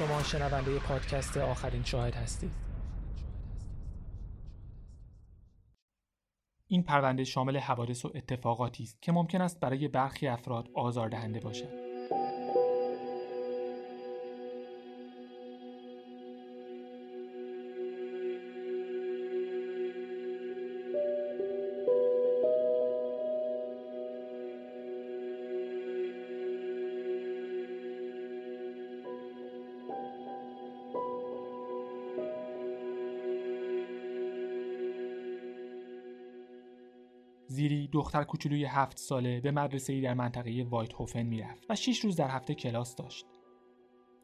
شما شنونده پادکست آخرین شاهد هستید. این پرونده شامل حوادث و اتفاقاتی است که ممکن است برای برخی افراد آزاردهنده باشد. زیری دختر کوچولوی هفت ساله به مدرسه در منطقه وایت هوفن می‌رفت و 6 روز در هفته کلاس داشت.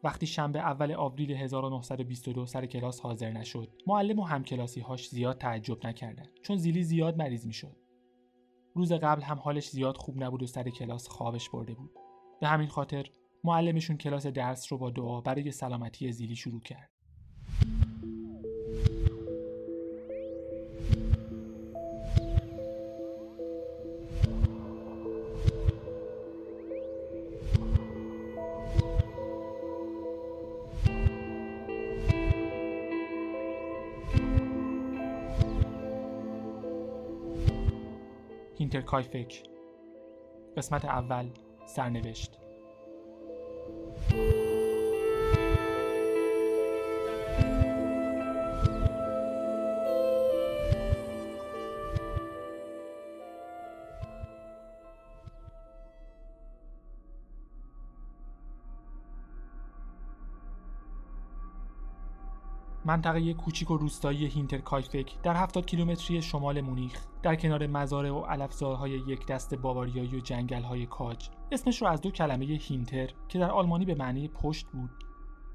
وقتی شنبه اول آوریل 1922 سر کلاس حاضر نشد، معلم و همکلاسی هاش زیاد تعجب نکردند چون زیلی زیاد مریض می‌شد. روز قبل هم حالش زیاد خوب نبود و سر کلاس خوابش برده بود. به همین خاطر معلمشون کلاس درس رو با دعا برای سلامتی زیلی شروع کرد. هینترکایفک قسمت اول سرنوشت. منطقه کوچیک و روستایی هینترکایفک در 70 کیلومتری شمال مونیخ در کنار مزارع و علفزارهای یک دست باواریایی و جنگل‌های کاج. اسمش رو از دو کلمه hinter که در آلمانی به معنی پشت بود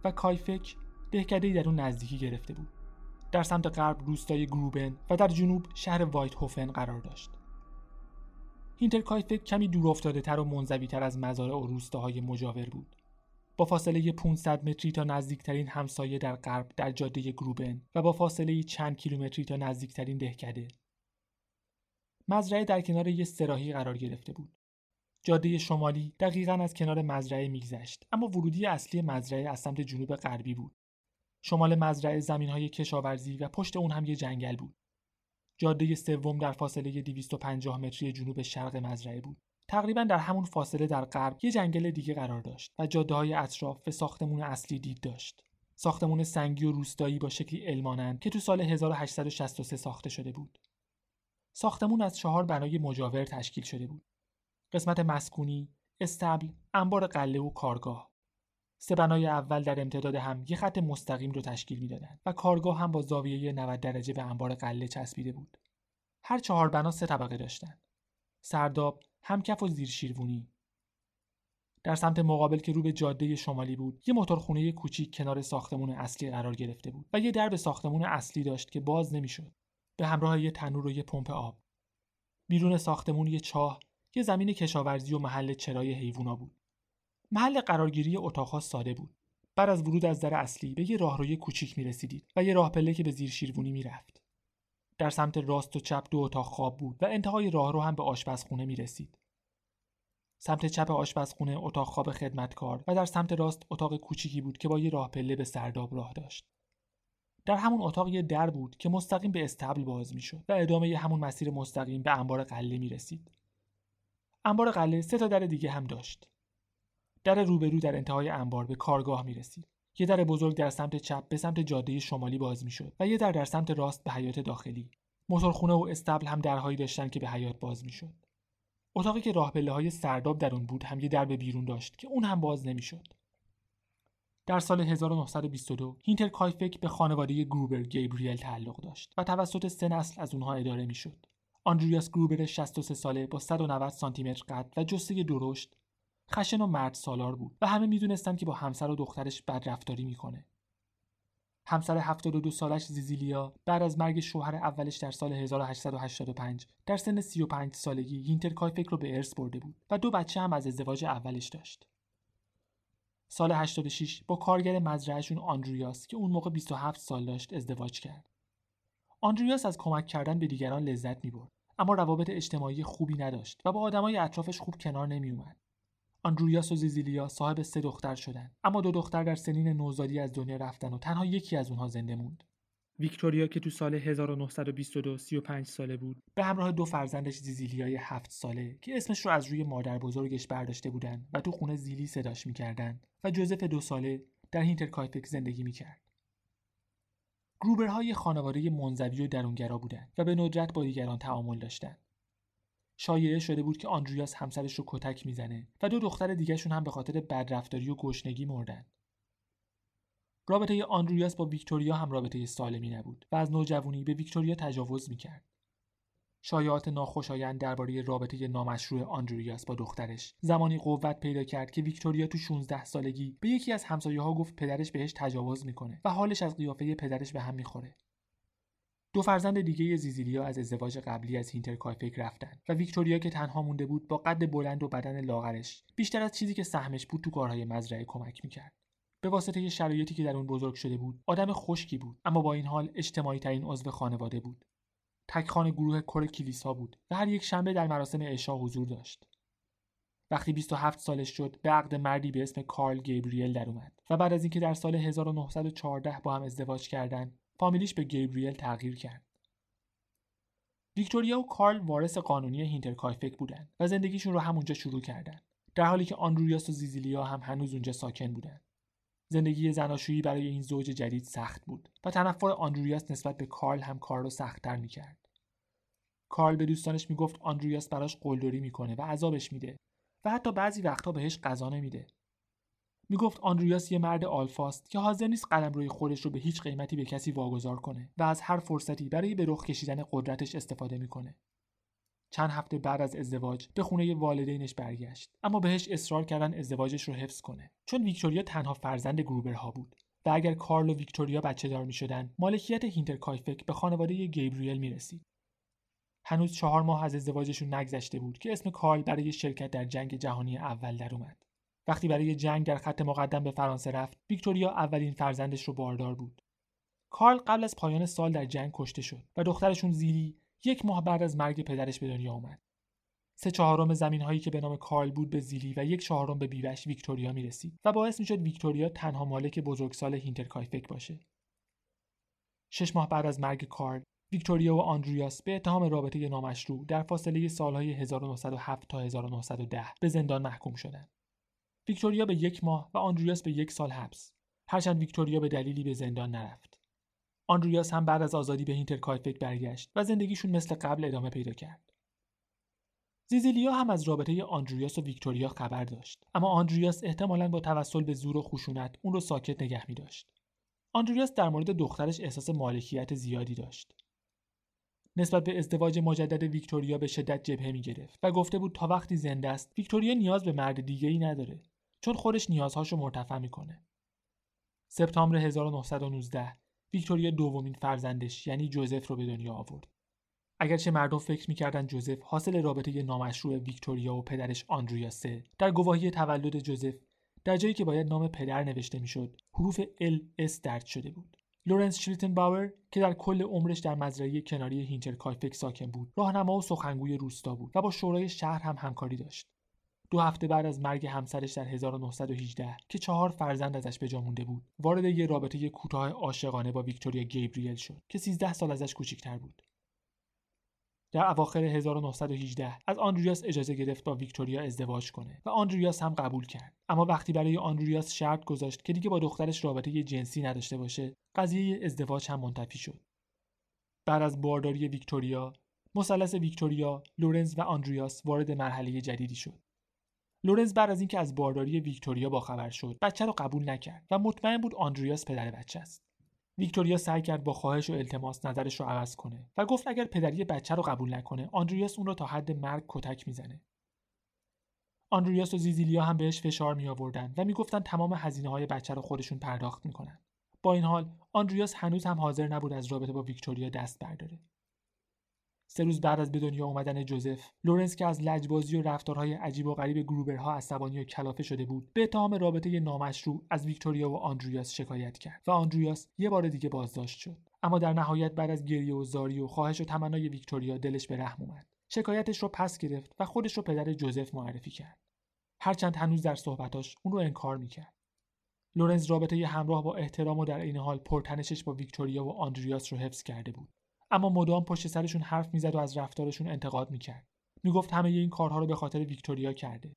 و کایفک دهکده‌ای در اون نزدیکی گرفته بود. در سمت غرب روستای گروبن و در جنوب شهر وایت هوفن قرار داشت. هینترکایفک کمی دور تر و منزوی تر از مزارع و روستاهای مجاور بود. با فاصله 500 متری تا نزدیکترین همسایه در غرب در جاده گروبن و با فاصله چند کیلومتری تا نزدیکترین دهکده. مزرعه در کنار یک سه‌راهی قرار گرفته بود. جاده شمالی دقیقا از کنار مزرعه میگذشت اما ورودی اصلی مزرعه از سمت جنوب غربی بود. شمال مزرعه زمینهای کشاورزی و پشت اون هم یه جنگل بود. جاده سوم در فاصله 250 متری جنوب شرق مزرعه بود. تقریبا در همون فاصله در غرب یه جنگل دیگه قرار داشت و جاده های اطراف به ساختمون اصلی دید داشت. ساختمون سنگی و روستایی با شکلی المانند که تو سال 1863 ساخته شده بود. ساختمون از چهار بنای مجاور تشکیل شده بود. قسمت مسکونی، استبل، انبار قله و کارگاه. سه بنای اول در امتداد هم یه خط مستقیم رو تشکیل می‌دادند و کارگاه هم با زاویه 90 درجه به انبار قله چسبیده بود. هر چهار بنا سه طبقه داشتند. سرداب همکف و زیر شیروونی در سمت مقابل که رو به جاده شمالی بود یه موتورخونه کوچیک کنار ساختمون اصلی قرار گرفته بود و یه درب ساختمون اصلی داشت که باز نمی‌شد. به همراه یه تنور و یه پمپ آب. بیرون ساختمون یه چاه یه زمین کشاورزی و محل چرای حیوونا بود. محل قرارگیری اتاقها ساده بود. بعد از ورود از در اصلی به یه راهروی کوچیک می رسیدید و یه راه پله که به زیر شیروونی می رفت. در سمت راست و چپ دو اتاق خواب بود و انتهای راهرو هم به آشپزخونه می رسید. سمت چپ آشپزخونه اتاق خواب خدمتکار و در سمت راست اتاق کوچیکی بود که با یه راه پله به سرداب راه داشت. در همون اتاق یه در بود که مستقیم به استبل باز می‌شد و ادامه همون مسیر مستقیم به انبار قله می رسید. انبار قله سه تا در دیگه هم داشت. در روبرو در انتهای انبار به کارگاه می رسید. یه در بزرگ در سمت چپ به سمت جاده شمالی باز می‌شد و یه در در سمت راست به حیات داخلی. موتورخونه و استبل هم درهایی داشتن که به حیات باز می‌شد. اتاقی که راه های سرداب در اون بود هم یه در به بیرون داشت که اون هم باز نمی‌شد. در سال 1922 هینتر کایفک به خانواده گروبر گیبریل تعلق داشت و توسط سه نسل از اونها اداره می‌شد. آندریاس گروبر 63 ساله با 190 سانتی متر قد و جسه درشت خشن و مرد سالار بود و همه می‌دونستند که با همسر و دخترش بدرفتاری می‌کنه. همسر 72 سالش زیزیلیا بعد از مرگ شوهر اولش در سال 1885 در سن 35 سالگی هینتر کایفک رو به ارث برده بود و دو بچه هم از ازدواج اولش داشت. سال 86 با کارگر مزرعهشون آندریاس که اون موقع 27 سال داشت ازدواج کرد. آندریاس از کمک کردن به دیگران لذت می برد اما روابط اجتماعی خوبی نداشت و با آدمای اطرافش خوب کنار نمی اومد. آندرویاس و زیزیلیا صاحب سه دختر شدند اما دو دختر در سنین نوزادی از دنیا رفتن و تنها یکی از اونها زنده موند ویکتوریا که تو سال 1922 35 ساله بود به همراه دو فرزندش زیزیلیای 7 ساله که اسمش رو از روی مادر بزرگش برداشته بودن و تو خونه زیلی صداش می‌کردن و جوزف دو ساله در هینترکایفک زندگی می‌کرد. گروبرهای خانواده منزوی و درونگرا بودند و به ندرت با دیگران تعامل داشتند. شایعه شده بود که آندریاس همسرش رو کتک می‌زنه و دو دختر دیگهشون هم به خاطر بدرفتاری و گشنگی مردن. رابطه آندریاس با ویکتوریا هم رابطه سالمی نبود و از نوجوانی به ویکتوریا تجاوز می‌کرد. شایعات ناخوشایند درباره رابطه نامشروع آندریاس با دخترش زمانی قوت پیدا کرد که ویکتوریا تو 16 سالگی به یکی از همسایه ها گفت پدرش بهش تجاوز می‌کنه و حالش از قیافه پدرش به هم می‌خوره. دو فرزند دیگه زیزیلیا از ازدواج قبلی از هینترکایفک رفتن و ویکتوریا که تنها مونده بود با قد بلند و بدن لاغرش بیشتر از چیزی که سهمش بود تو کارهای مزرعه کمک می‌کرد. به واسطه شرایطی که در اون بزرگ شده بود آدم خشکی بود اما با این حال اجتماعی ترین عضو خانواده بود تک‌خوان گروه کر کلیسا بود و هر یک شنبه در مراسم عشا حضور داشت وقتی 27 سالش شد به عقد مردی به اسم کارل گیبریل در اومد و بعد از اینکه در سال 1914 با هم ازدواج کردند فامیلیش به گیبریل تغییر کرد ویکتوریا و کارل وارث قانونی هینترکایفک بودند و زندگیشون رو همونجا شروع کردند در حالی که آندریاس و زیزیلیا هم هنوز اونجا ساکن بودند زندگی زناشویی برای این زوج جدید سخت بود و تنفر آندریاس نسبت به کارل هم کار رو سختتر می‌کرد. کارل به دوستانش می‌گفت آندریاس براش قلدری می‌کنه و عذابش میده و حتی بعضی وقتها بهش غذا نمیده. می‌گفت آندریاس یه مرد آلفاست که حاضر نیست قلمروی خودش رو به هیچ قیمتی به کسی واگذار کنه و از هر فرصتی برای به رخ کشیدن قدرتش استفاده می‌کنه. چند هفته بعد از ازدواج به خونه والدینش برگشت اما بهش اصرار کردن ازدواجش رو حفظ کنه چون ویکتوریا تنها فرزند گروبرها بود و اگر کارل و ویکتوریا بچه دار می شدن مالکیت هینترکایفک به خانواده گیبریل می رسید. هنوز چهار ماه از ازدواجشون نگذشته بود که اسم کارل برای شرکت در جنگ جهانی اول در اومد. وقتی برای جنگ در خط مقدم به فرانسه رفت ویکتوریا اولین فرزندش رو باردار بود کارل قبل از پایان سال در جنگ کشته شد و دخترشون زیلی یک ماه بعد از مرگ پدرش به دنیا آمد. سه چهارم زمین هایی که به نام کارل بود به زیلی و یک چهارم به بیوه‌ش ویکتوریا می رسید و باعث می شد ویکتوریا تنها مالک بزرگسال هینترکایفک باشه. شش ماه بعد از مرگ کارل، ویکتوریا و آندریاس به اتهام رابطه نامشروع در فاصله سالهای 1907 تا 1910 به زندان محکوم شدند. ویکتوریا به یک ماه و آندریاس به یک سال حبس. هرچند ویکتوریا به دلیلی به زندان نرفت. آندریاس هم بعد از آزادی به هینترکایفک برگشت و زندگیشون مثل قبل ادامه پیدا کرد. زیزیلیا هم از رابطه آندریاس و ویکتوریا خبر داشت اما آندریاس احتمالا با توسل به زور و خشونت اون رو ساکت نگه می داشت. آندریاس در مورد دخترش احساس مالکیت زیادی داشت. نسبت به ازدواج مجدد ویکتوریا به شدت جبهه می گرفت و گفته بود تا وقتی زنده است ویکتوریا نیاز به مرد دیگه ای نداره چون خودش نیازهاشو مرتفع می‌کنه. سپتامبر 1919 ویکتوریا دومین فرزندش یعنی جوزف رو به دنیا آورد. اگرچه مردم فکر می‌کردن جوزف حاصل رابطه نامشروع ویکتوریا و پدرش آندریاسه در گواهی تولد جوزف در جایی که باید نام پدر نوشته می‌شد حروف L S درج شده بود لورنس شلیتن باور که در کل عمرش در مزرعه کناری هینترکایفک ساکن بود راهنما و سخنگوی روستا بود و با شورای شهر هم همکاری داشت دو هفته بعد از مرگ همسرش در 1918 که چهار فرزند ازش به جا مونده بود وارد یه رابطه کوتاه عاشقانه با ویکتوریا گیبریل شد که 13 سال ازش کوچکتر بود. در اواخر 1918 از آندریاس اجازه گرفت با ویکتوریا ازدواج کنه و آندریاس هم قبول کرد. اما وقتی برای آندریاس شرط گذاشت که دیگه با دخترش رابطه جنسی نداشته باشه قضیه ازدواج هم منتفی شد. بعد از بارداری ویکتوریا مثلث ویکتوریا لورنز و آندریاس وارد مرحله جدیدی شد. لورنز بعد از اینکه از بارداری ویکتوریا باخبر شد بچه رو قبول نکرد و مطمئن بود آندریاس پدر بچه است. ویکتوریا سعی کرد با خواهش و التماس نظرش رو عوض کنه و گفت اگر پدری بچه رو قبول نکنه آندریاس اون رو تا حد مرگ کتک می‌زنه. آندریاس و زیزیلیا هم بهش فشار می آوردن و می‌گفتن تمام هزینه های بچه رو خودشون پرداخت می‌کنن. با این حال آندریاس هنوز هم حاضر نبود از رابطه با ویکتوریا دست برداره. سه روز بعد از به دنیا آمدن جوزف لورنس که از لجبازی و رفتارهای عجیب و غریب گروبرها عصبانی و کلافه شده بود به اتهام رابطه نامشروع از ویکتوریا و آندریاس شکایت کرد و آندریاس یه بار دیگه بازداشت شد. اما در نهایت بعد از گریه و زاری و خواهش و تمنای ویکتوریا دلش به رحم اومد. شکایتش رو پس گرفت و خودش رو پدر جوزف معرفی کرد. هرچند هنوز در صحبتاش اون رو انکار می‌کرد. لورنز رابطه همراه با احترام و در عین حال پرتنشش با ویکتوریا و آندریاس رو حفظ کرده بود. اما مدام پشت سرشون حرف می‌زد و از رفتارشون انتقاد می‌کرد. می‌گفت همه این کارها رو به خاطر ویکتوریا کرده.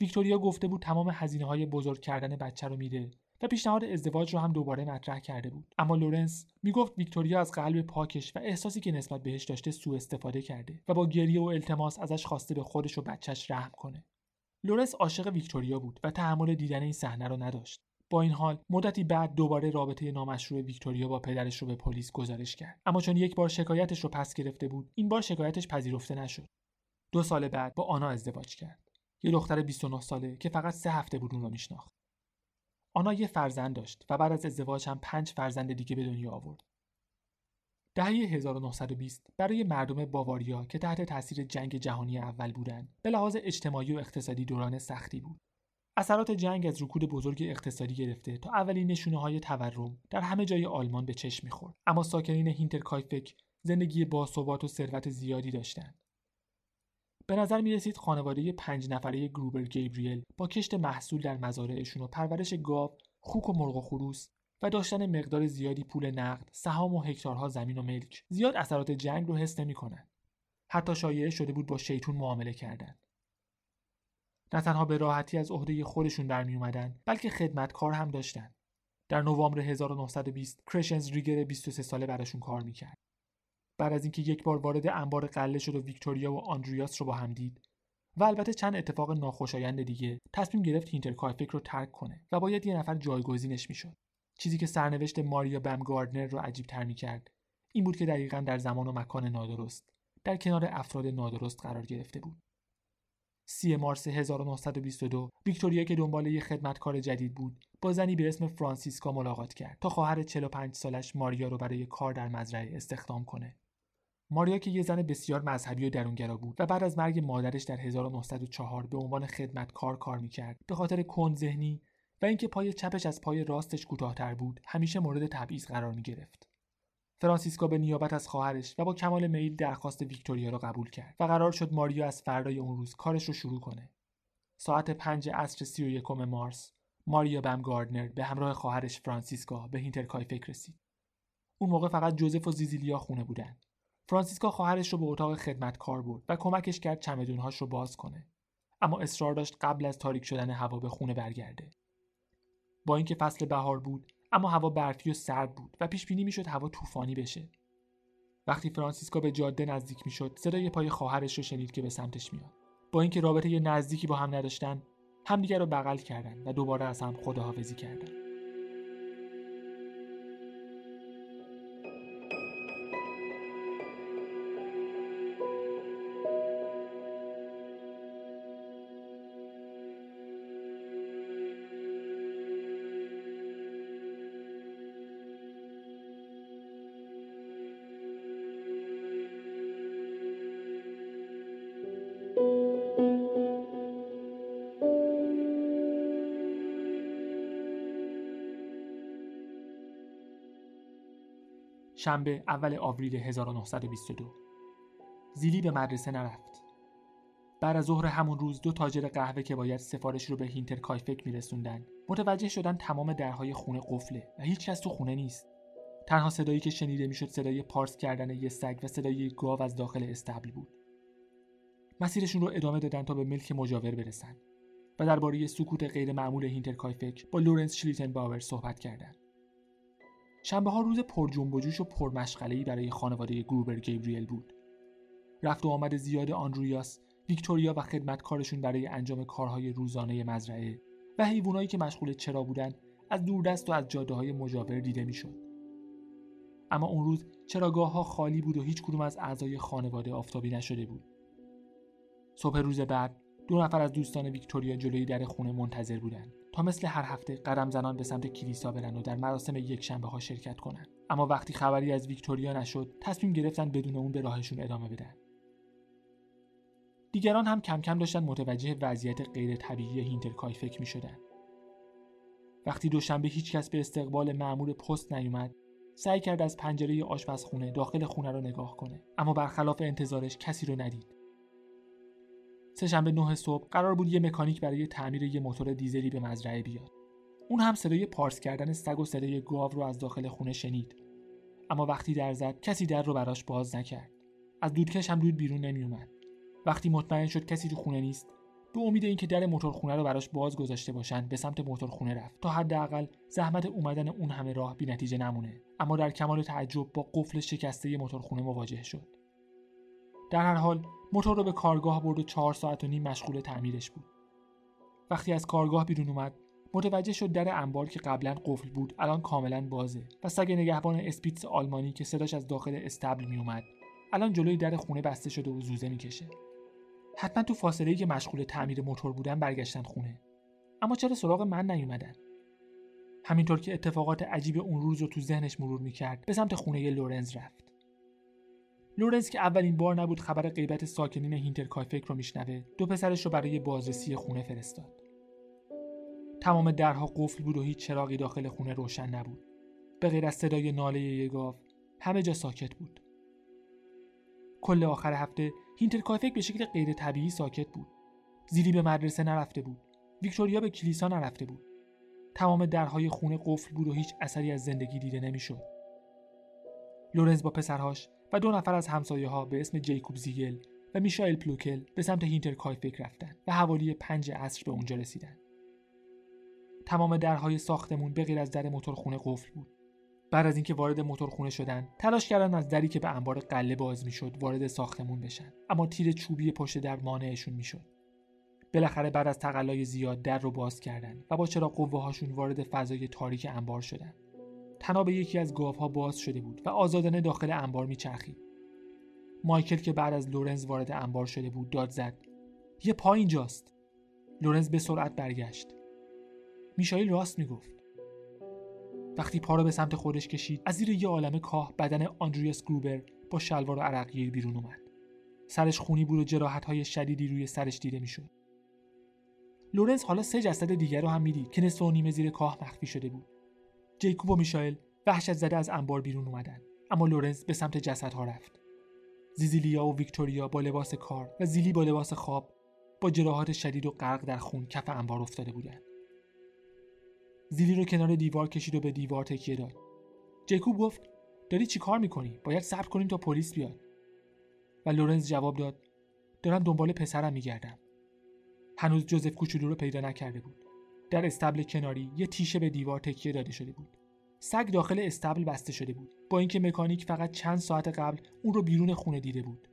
ویکتوریا گفته بود تمام هزینه های بزرگ کردن بچه رو میده و پیشنهاد ازدواج رو هم دوباره مطرح کرده بود. اما لورنس می‌گفت ویکتوریا از قلب پاکش و احساسی که نسبت بهش داشته سوء استفاده کرده و با گریه و التماس ازش خواسته به خودش و بچهش رحم کنه. لورنس عاشق ویکتوریا بود و تحمل دیدن این صحنه رو نداشت. با این حال مدتی بعد دوباره رابطه نامشروع ویکتوریا با پدرش رو به پلیس گزارش کرد. اما چون یک بار شکایتش رو پس گرفته بود این بار شکایتش پذیرفته نشد. دو سال بعد با آنا ازدواج کرد. یه دختر 29 ساله که فقط سه هفته بود اون رو میشناخت. آنا یه فرزند داشت و بعد از ازدواج هم پنج فرزند دیگه به دنیا آورد. دهه 1920 برای مردم باواریا که تحت تاثیر جنگ جهانی اول بودند به لحاظ اجتماعی و اقتصادی دوران سختی بود. اثرات جنگ از رکود بزرگ اقتصادی گرفته تا اولین نشونه های تورم در همه جای آلمان به چشم می‌خورد اما ساکنین هینترکایفک زندگی باثبات و ثروت زیادی داشتند به نظر می رسید خانواده پنج نفره گروبر گیبریل با کشت محصول در مزارعشون و پرورش گاو، خوک و مرغ و خروس و داشتن مقدار زیادی پول نقد، سهام و هکتارها زمین و ملک زیاد اثرات جنگ رو حس کنند. حتی شایعه شده بود با شیطون معامله کردند. نه تنها به راحتی از عهده خودشون در می اومدن بلکه خدمتکار هم داشتن. در نوامبر 1920 کرشنز ریگر 23 ساله براشون کار می‌کرد. بعد از اینکه یک بار وارد انبار غله شد و ویکتوریا و آندریاس رو با هم دید و البته چند اتفاق ناخوشایند دیگه تصمیم گرفت هینترکایفک رو ترک کنه و باید یه نفر جایگزینش می‌شد چیزی که سرنوشت ماریا بم گاردنر رو عجیب تر می‌کرد این بود که دقیقا در زمان و مکان نادرست در کنار افراد نادرست قرار گرفته بود سی مارس 1922 ویکتوریا که دنبال یه خدمتکار جدید بود با زنی به اسم فرانسیسکا ملاقات کرد تا خواهر 45 سالش ماریا رو برای کار در مزرعه استخدام کنه ماریا که یه زن بسیار مذهبی و درونگرا بود و بعد از مرگ مادرش در 1904 به عنوان خدمتکار کار می‌کرد به خاطر کند ذهنی و اینکه پای چپش از پای راستش کوتاهتر بود همیشه مورد تبعیض قرار می گرفت. فرانسیسکا به نیابت از خواهرش و با کمال میل درخواست ویکتوریا را قبول کرد و قرار شد ماریا از فردای اون روز کارش رو شروع کنه. ساعت پنج عصر سی و یکم مارس ماریا بم گاردنر به همراه خواهرش فرانسیسکا به هینترکایفک رسید. اون موقع فقط جوزف و زیزیلیا خونه بودن. فرانسیسکا خواهرش رو به اتاق خدمت کار برد و کمکش کرد چمدونهاش رو باز کنه. اما اصرار داشت قبل از تاریک شدن هوا به خونه برگرده. با اینکه فصل بهار بود اما هوا برفی و سرد بود و پیش بینی می‌شد هوا طوفانی بشه. وقتی فرانسیسکا به جاده نزدیک می‌شد صدای پای خواهرش رو شنید که به سمتش میاد. با اینکه رابطه نزدیکی با هم نداشتن همدیگر رو بغل کردن و دوباره از هم خداحافظی کردن. شنبه اول آوریل 1922 زیلی به مدرسه نرفت. بعد از ظهر همون روز دو تاجر قهوه که باید سفارش رو به هینتر کایفک میرسوندن متوجه شدن تمام درهای خونه قفله و هیچ کس تو خونه نیست. تنها صدایی که شنیده می‌شد صدای پارس کردن یه سگ و صدای گاو از داخل اصطبل بود. مسیرشون رو ادامه دادن تا به ملک مجاور برسن و درباره سکوت غیر معمول هینتر کایفک با لورنس شلیتن باور صحبت کردند شنبه ها روز پر جنب و جوش و پر برای خانواده گروبر گیبریل بود. رفت و آمد زیاد آنرویاس، ویکتوریا و خدمتکارشون برای انجام کارهای روزانه مزرعه و حیوانایی که مشغول چرا بودن از دوردست و از جاده های مجاور دیده می‌شد. اما اون روز چراگاه ها خالی بود و هیچ کدوم از اعضای خانواده آفتابی نشده بود. صبح روز بعد دو نفر از دوستان ویکتوریا جلوی در خونه منتظر بودند تا مثل هر هفته قدم زنان به سمت کلیسا برن و در مراسم یک شنبه ها شرکت کنند اما وقتی خبری از ویکتوریا نشد تصمیم گرفتن بدون اون به راهشون ادامه بدن. دیگران هم کم کم داشتن متوجه وضعیت غیر طبیعی هینترکایفک می شدن. وقتی دوشنبه هیچ کس به استقبال مامور پست نیومد سعی کرد از پنجره آشپزخونه داخل خونه رو نگاه کنه. اما برخلاف انتظارش کسی رو ندید. سهشنبه 9 صبح قرار بود یه مکانیک برای تعمیر یه موتور دیزلی به مزرعه بیاد. اون هم صدای پارس کردن سگ و صدای گاو رو از داخل خونه شنید. اما وقتی در زد کسی در رو براش باز نکرد. از دودکش هم دود بیرون نمیومد وقتی مطمئن شد کسی تو خونه نیست به امید اینکه در موتورخونه رو براش باز گذاشته باشن به سمت موتورخونه رفت. تا حداقل زحمت اومدن اون همه راه بی نتیجه نمونه. اما در کمال تعجب با قفل شکسته موتورخونه مواجه شد. در هر حال موتور رو به کارگاه برد و چهار ساعت و نیم مشغول تعمیرش بود. وقتی از کارگاه بیرون اومد متوجه شد در انبار که قبلا قفل بود الان کاملا بازه و سگ نگهبان اسپیتس آلمانی که صداش از داخل استبل میومد الان جلوی در خونه بسته شده و زوزه می‌کشه. حتما تو فاصله که مشغول تعمیر موتور بودن برگشتن خونه. اما چرا سراغ من نیومدن؟ همینطور که اتفاقات عجیب اون روز رو تو ذهنش مرور می‌کرد به سمت خونه لورنز رفت. لورنز که اولین بار نبود خبر غیبت ساکنین هینترکایفک رو میشنوه دو پسرش رو برای بازرسی خونه فرستاد. تمام درها قفل بود و هیچ چراغی داخل خونه روشن نبود. به غیر از صدای ناله یه گاو همه جا ساکت بود. کل آخر هفته هینترکایفک به شکل غیر طبیعی ساکت بود. زیلی به مدرسه نرفته بود. ویکتوریا به کلیسا نرفته بود. تمام درهای خونه قفل بود و هیچ اثری از زندگی دیده نمی‌شد. لورنز با پسرهاش و دو نفر از همسایه ها به اسم جیکوب زیگل و میشایل پلوکل به سمت هینترکایفک رفتن و حوالی پنج عصر به اونجا رسیدن. تمام درهای ساختمون به غیر از در موتورخونه قفل بود. بعد از اینکه وارد موتورخونه شدن تلاش کردن از دری که به انبار قله باز می‌شد وارد ساختمون بشن اما تیر چوبی پشت در مانعشون می‌شد. بالاخره بعد از تقلای زیاد در رو باز کردن و با چرا قوه هاشون وارد فضای تاریک انبار شدن. تناب یکی از گاوها باز شده بود و آزادانه داخل انبار میچرخید. مایکل که بعد از لورنز وارد انبار شده بود داد زد. یه پا اینجاست. لورنز به سرعت برگشت. میشایل راست می‌گفت. وقتی پا را به سمت خودش کشید از زیر یه عالم کاه بدن آندریاس گروبر با شلوار و عرقگیر بیرون اومد. سرش خونی بود و جراحت های شدیدی روی سرش دیده می‌شد. لورنس حالا سه جسد دیگر رو هم می‌دید که نصف و نیمه زیر کاه مخفی شده بود. جیکوب و میشایل وحشت زده از انبار بیرون اومدن. اما لورنس به سمت جسدها رفت. زیزیلیا و ویکتوریا با لباس کار و زیلی با لباس خواب با جراحات شدید و غرق در خون کف انبار افتاده بودند. زیلی رو کنار دیوار کشید و به دیوار تکیه داد. جیکوب گفت داری چی کار می‌کنی؟ باید صبر کنیم تا پلیس بیاد. و لورنز جواب داد دارم دنبال پسرم میگردم. هنوز جوزف کوچولو رو پیدا نکرده بود. در استبل کناری یه تیشه به دیوار تکیه داده شده بود. سگ داخل استبل بسته شده بود. با اینکه مکانیک فقط چند ساعت قبل اون رو بیرون خونه دیده بود.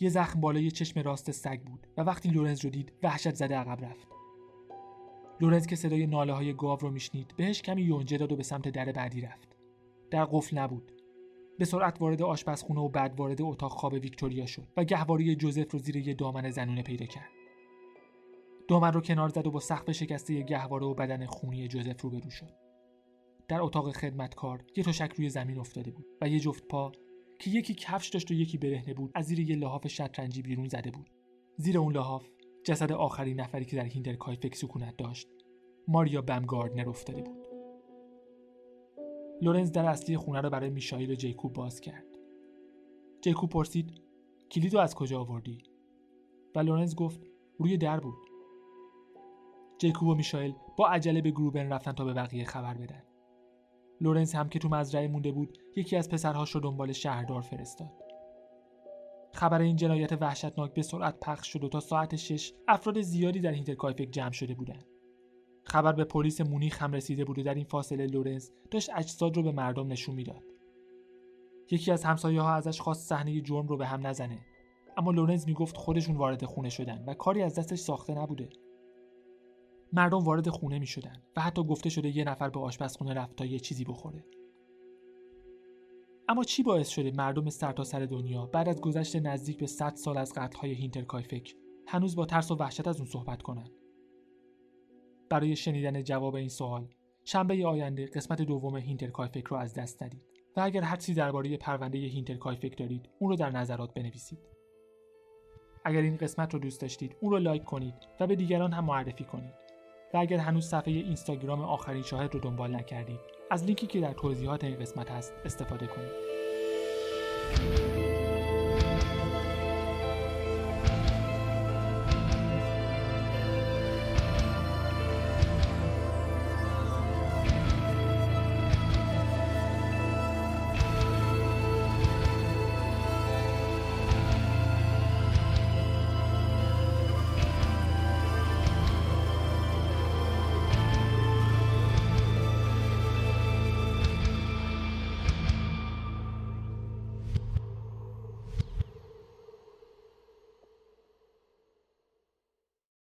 یه زخم بالای چشم راست سگ بود و وقتی لورنز رو دید وحشت زده عقب رفت. لورنز که صدای ناله های گاو رو میشنید بهش کمی یونجه داد و به سمت در بعدی رفت. در قفل نبود. به سرعت وارد آشپزخونه و بعد وارد اتاق خواب ویکتوریا شد و گهواری جوزف رو زیر یه دامن زنونه پیدا کرد. دامن رو کنار زد و با سقف شکسته گهواره و بدن خونی جوزف روبرو شد. در اتاق خدمتکار یه تشک روی زمین افتاده بود و یه جفت پا که یکی کفش داشت و یکی برهنه بود از زیر یه لحاف شطرنجی بیرون زده بود. زیر اون لحاف جسد آخرین نفری که در هیندرکایفک سکونت داشت ماریا باومگارتنر افتاده بود. لورنز در اصلی خونه رو برای میشایل و جیکوب باز کرد. جیکوب پرسید کلید از کجا آوردی؟ و لورنز گفت روی در بود. جیکوب و میشایل با عجله به گروبرن رفتن تا به بقیه خبر بدن. لورنز هم که تو مزرعه مونده بود یکی از پسرهاش رو دنبال شهردار فرستاد. خبر این جنایت وحشتناک به سرعت پخش شد و تا ساعت شش افراد زیادی در هینترکایفک جمع شده بودند. خبر به پلیس مونیخ هم رسیده بود و در این فاصله لورنز داشت اجساد رو به مردم نشون می‌داد. یکی از همسایه ها ازش خواست صحنه جرم رو به هم نزنه اما لورنز می‌گفت خودشون وارد خونه شدن و کاری از دستش ساخته نبوده. مردم وارد خونه می شدن و حتی گفته شده یه نفر به آشپزخونه رفت تا یه چیزی بخوره. اما چی باعث شده مردم سرتاسر دنیا بعد از گذشت نزدیک به 100 سال از قتل‌های هینترکایفک هنوز با ترس و وحشت از اون صحبت کنند برای شنیدن جواب این سوال شنبه آینده قسمت دوم هینترکایفک رو از دست ندید و اگر هر چیزی درباره پرونده هینترکایفک دارید اون رو در نظرات بنویسید. اگر این قسمت رو دوست داشتید اون رو لایک کنید و به دیگران هم معرفی کنید. و اگر هنوز صفحه اینستاگرام آخرین شاهد رو دنبال نکردید از لینکی که در توضیحات این قسمت هست استفاده کنید.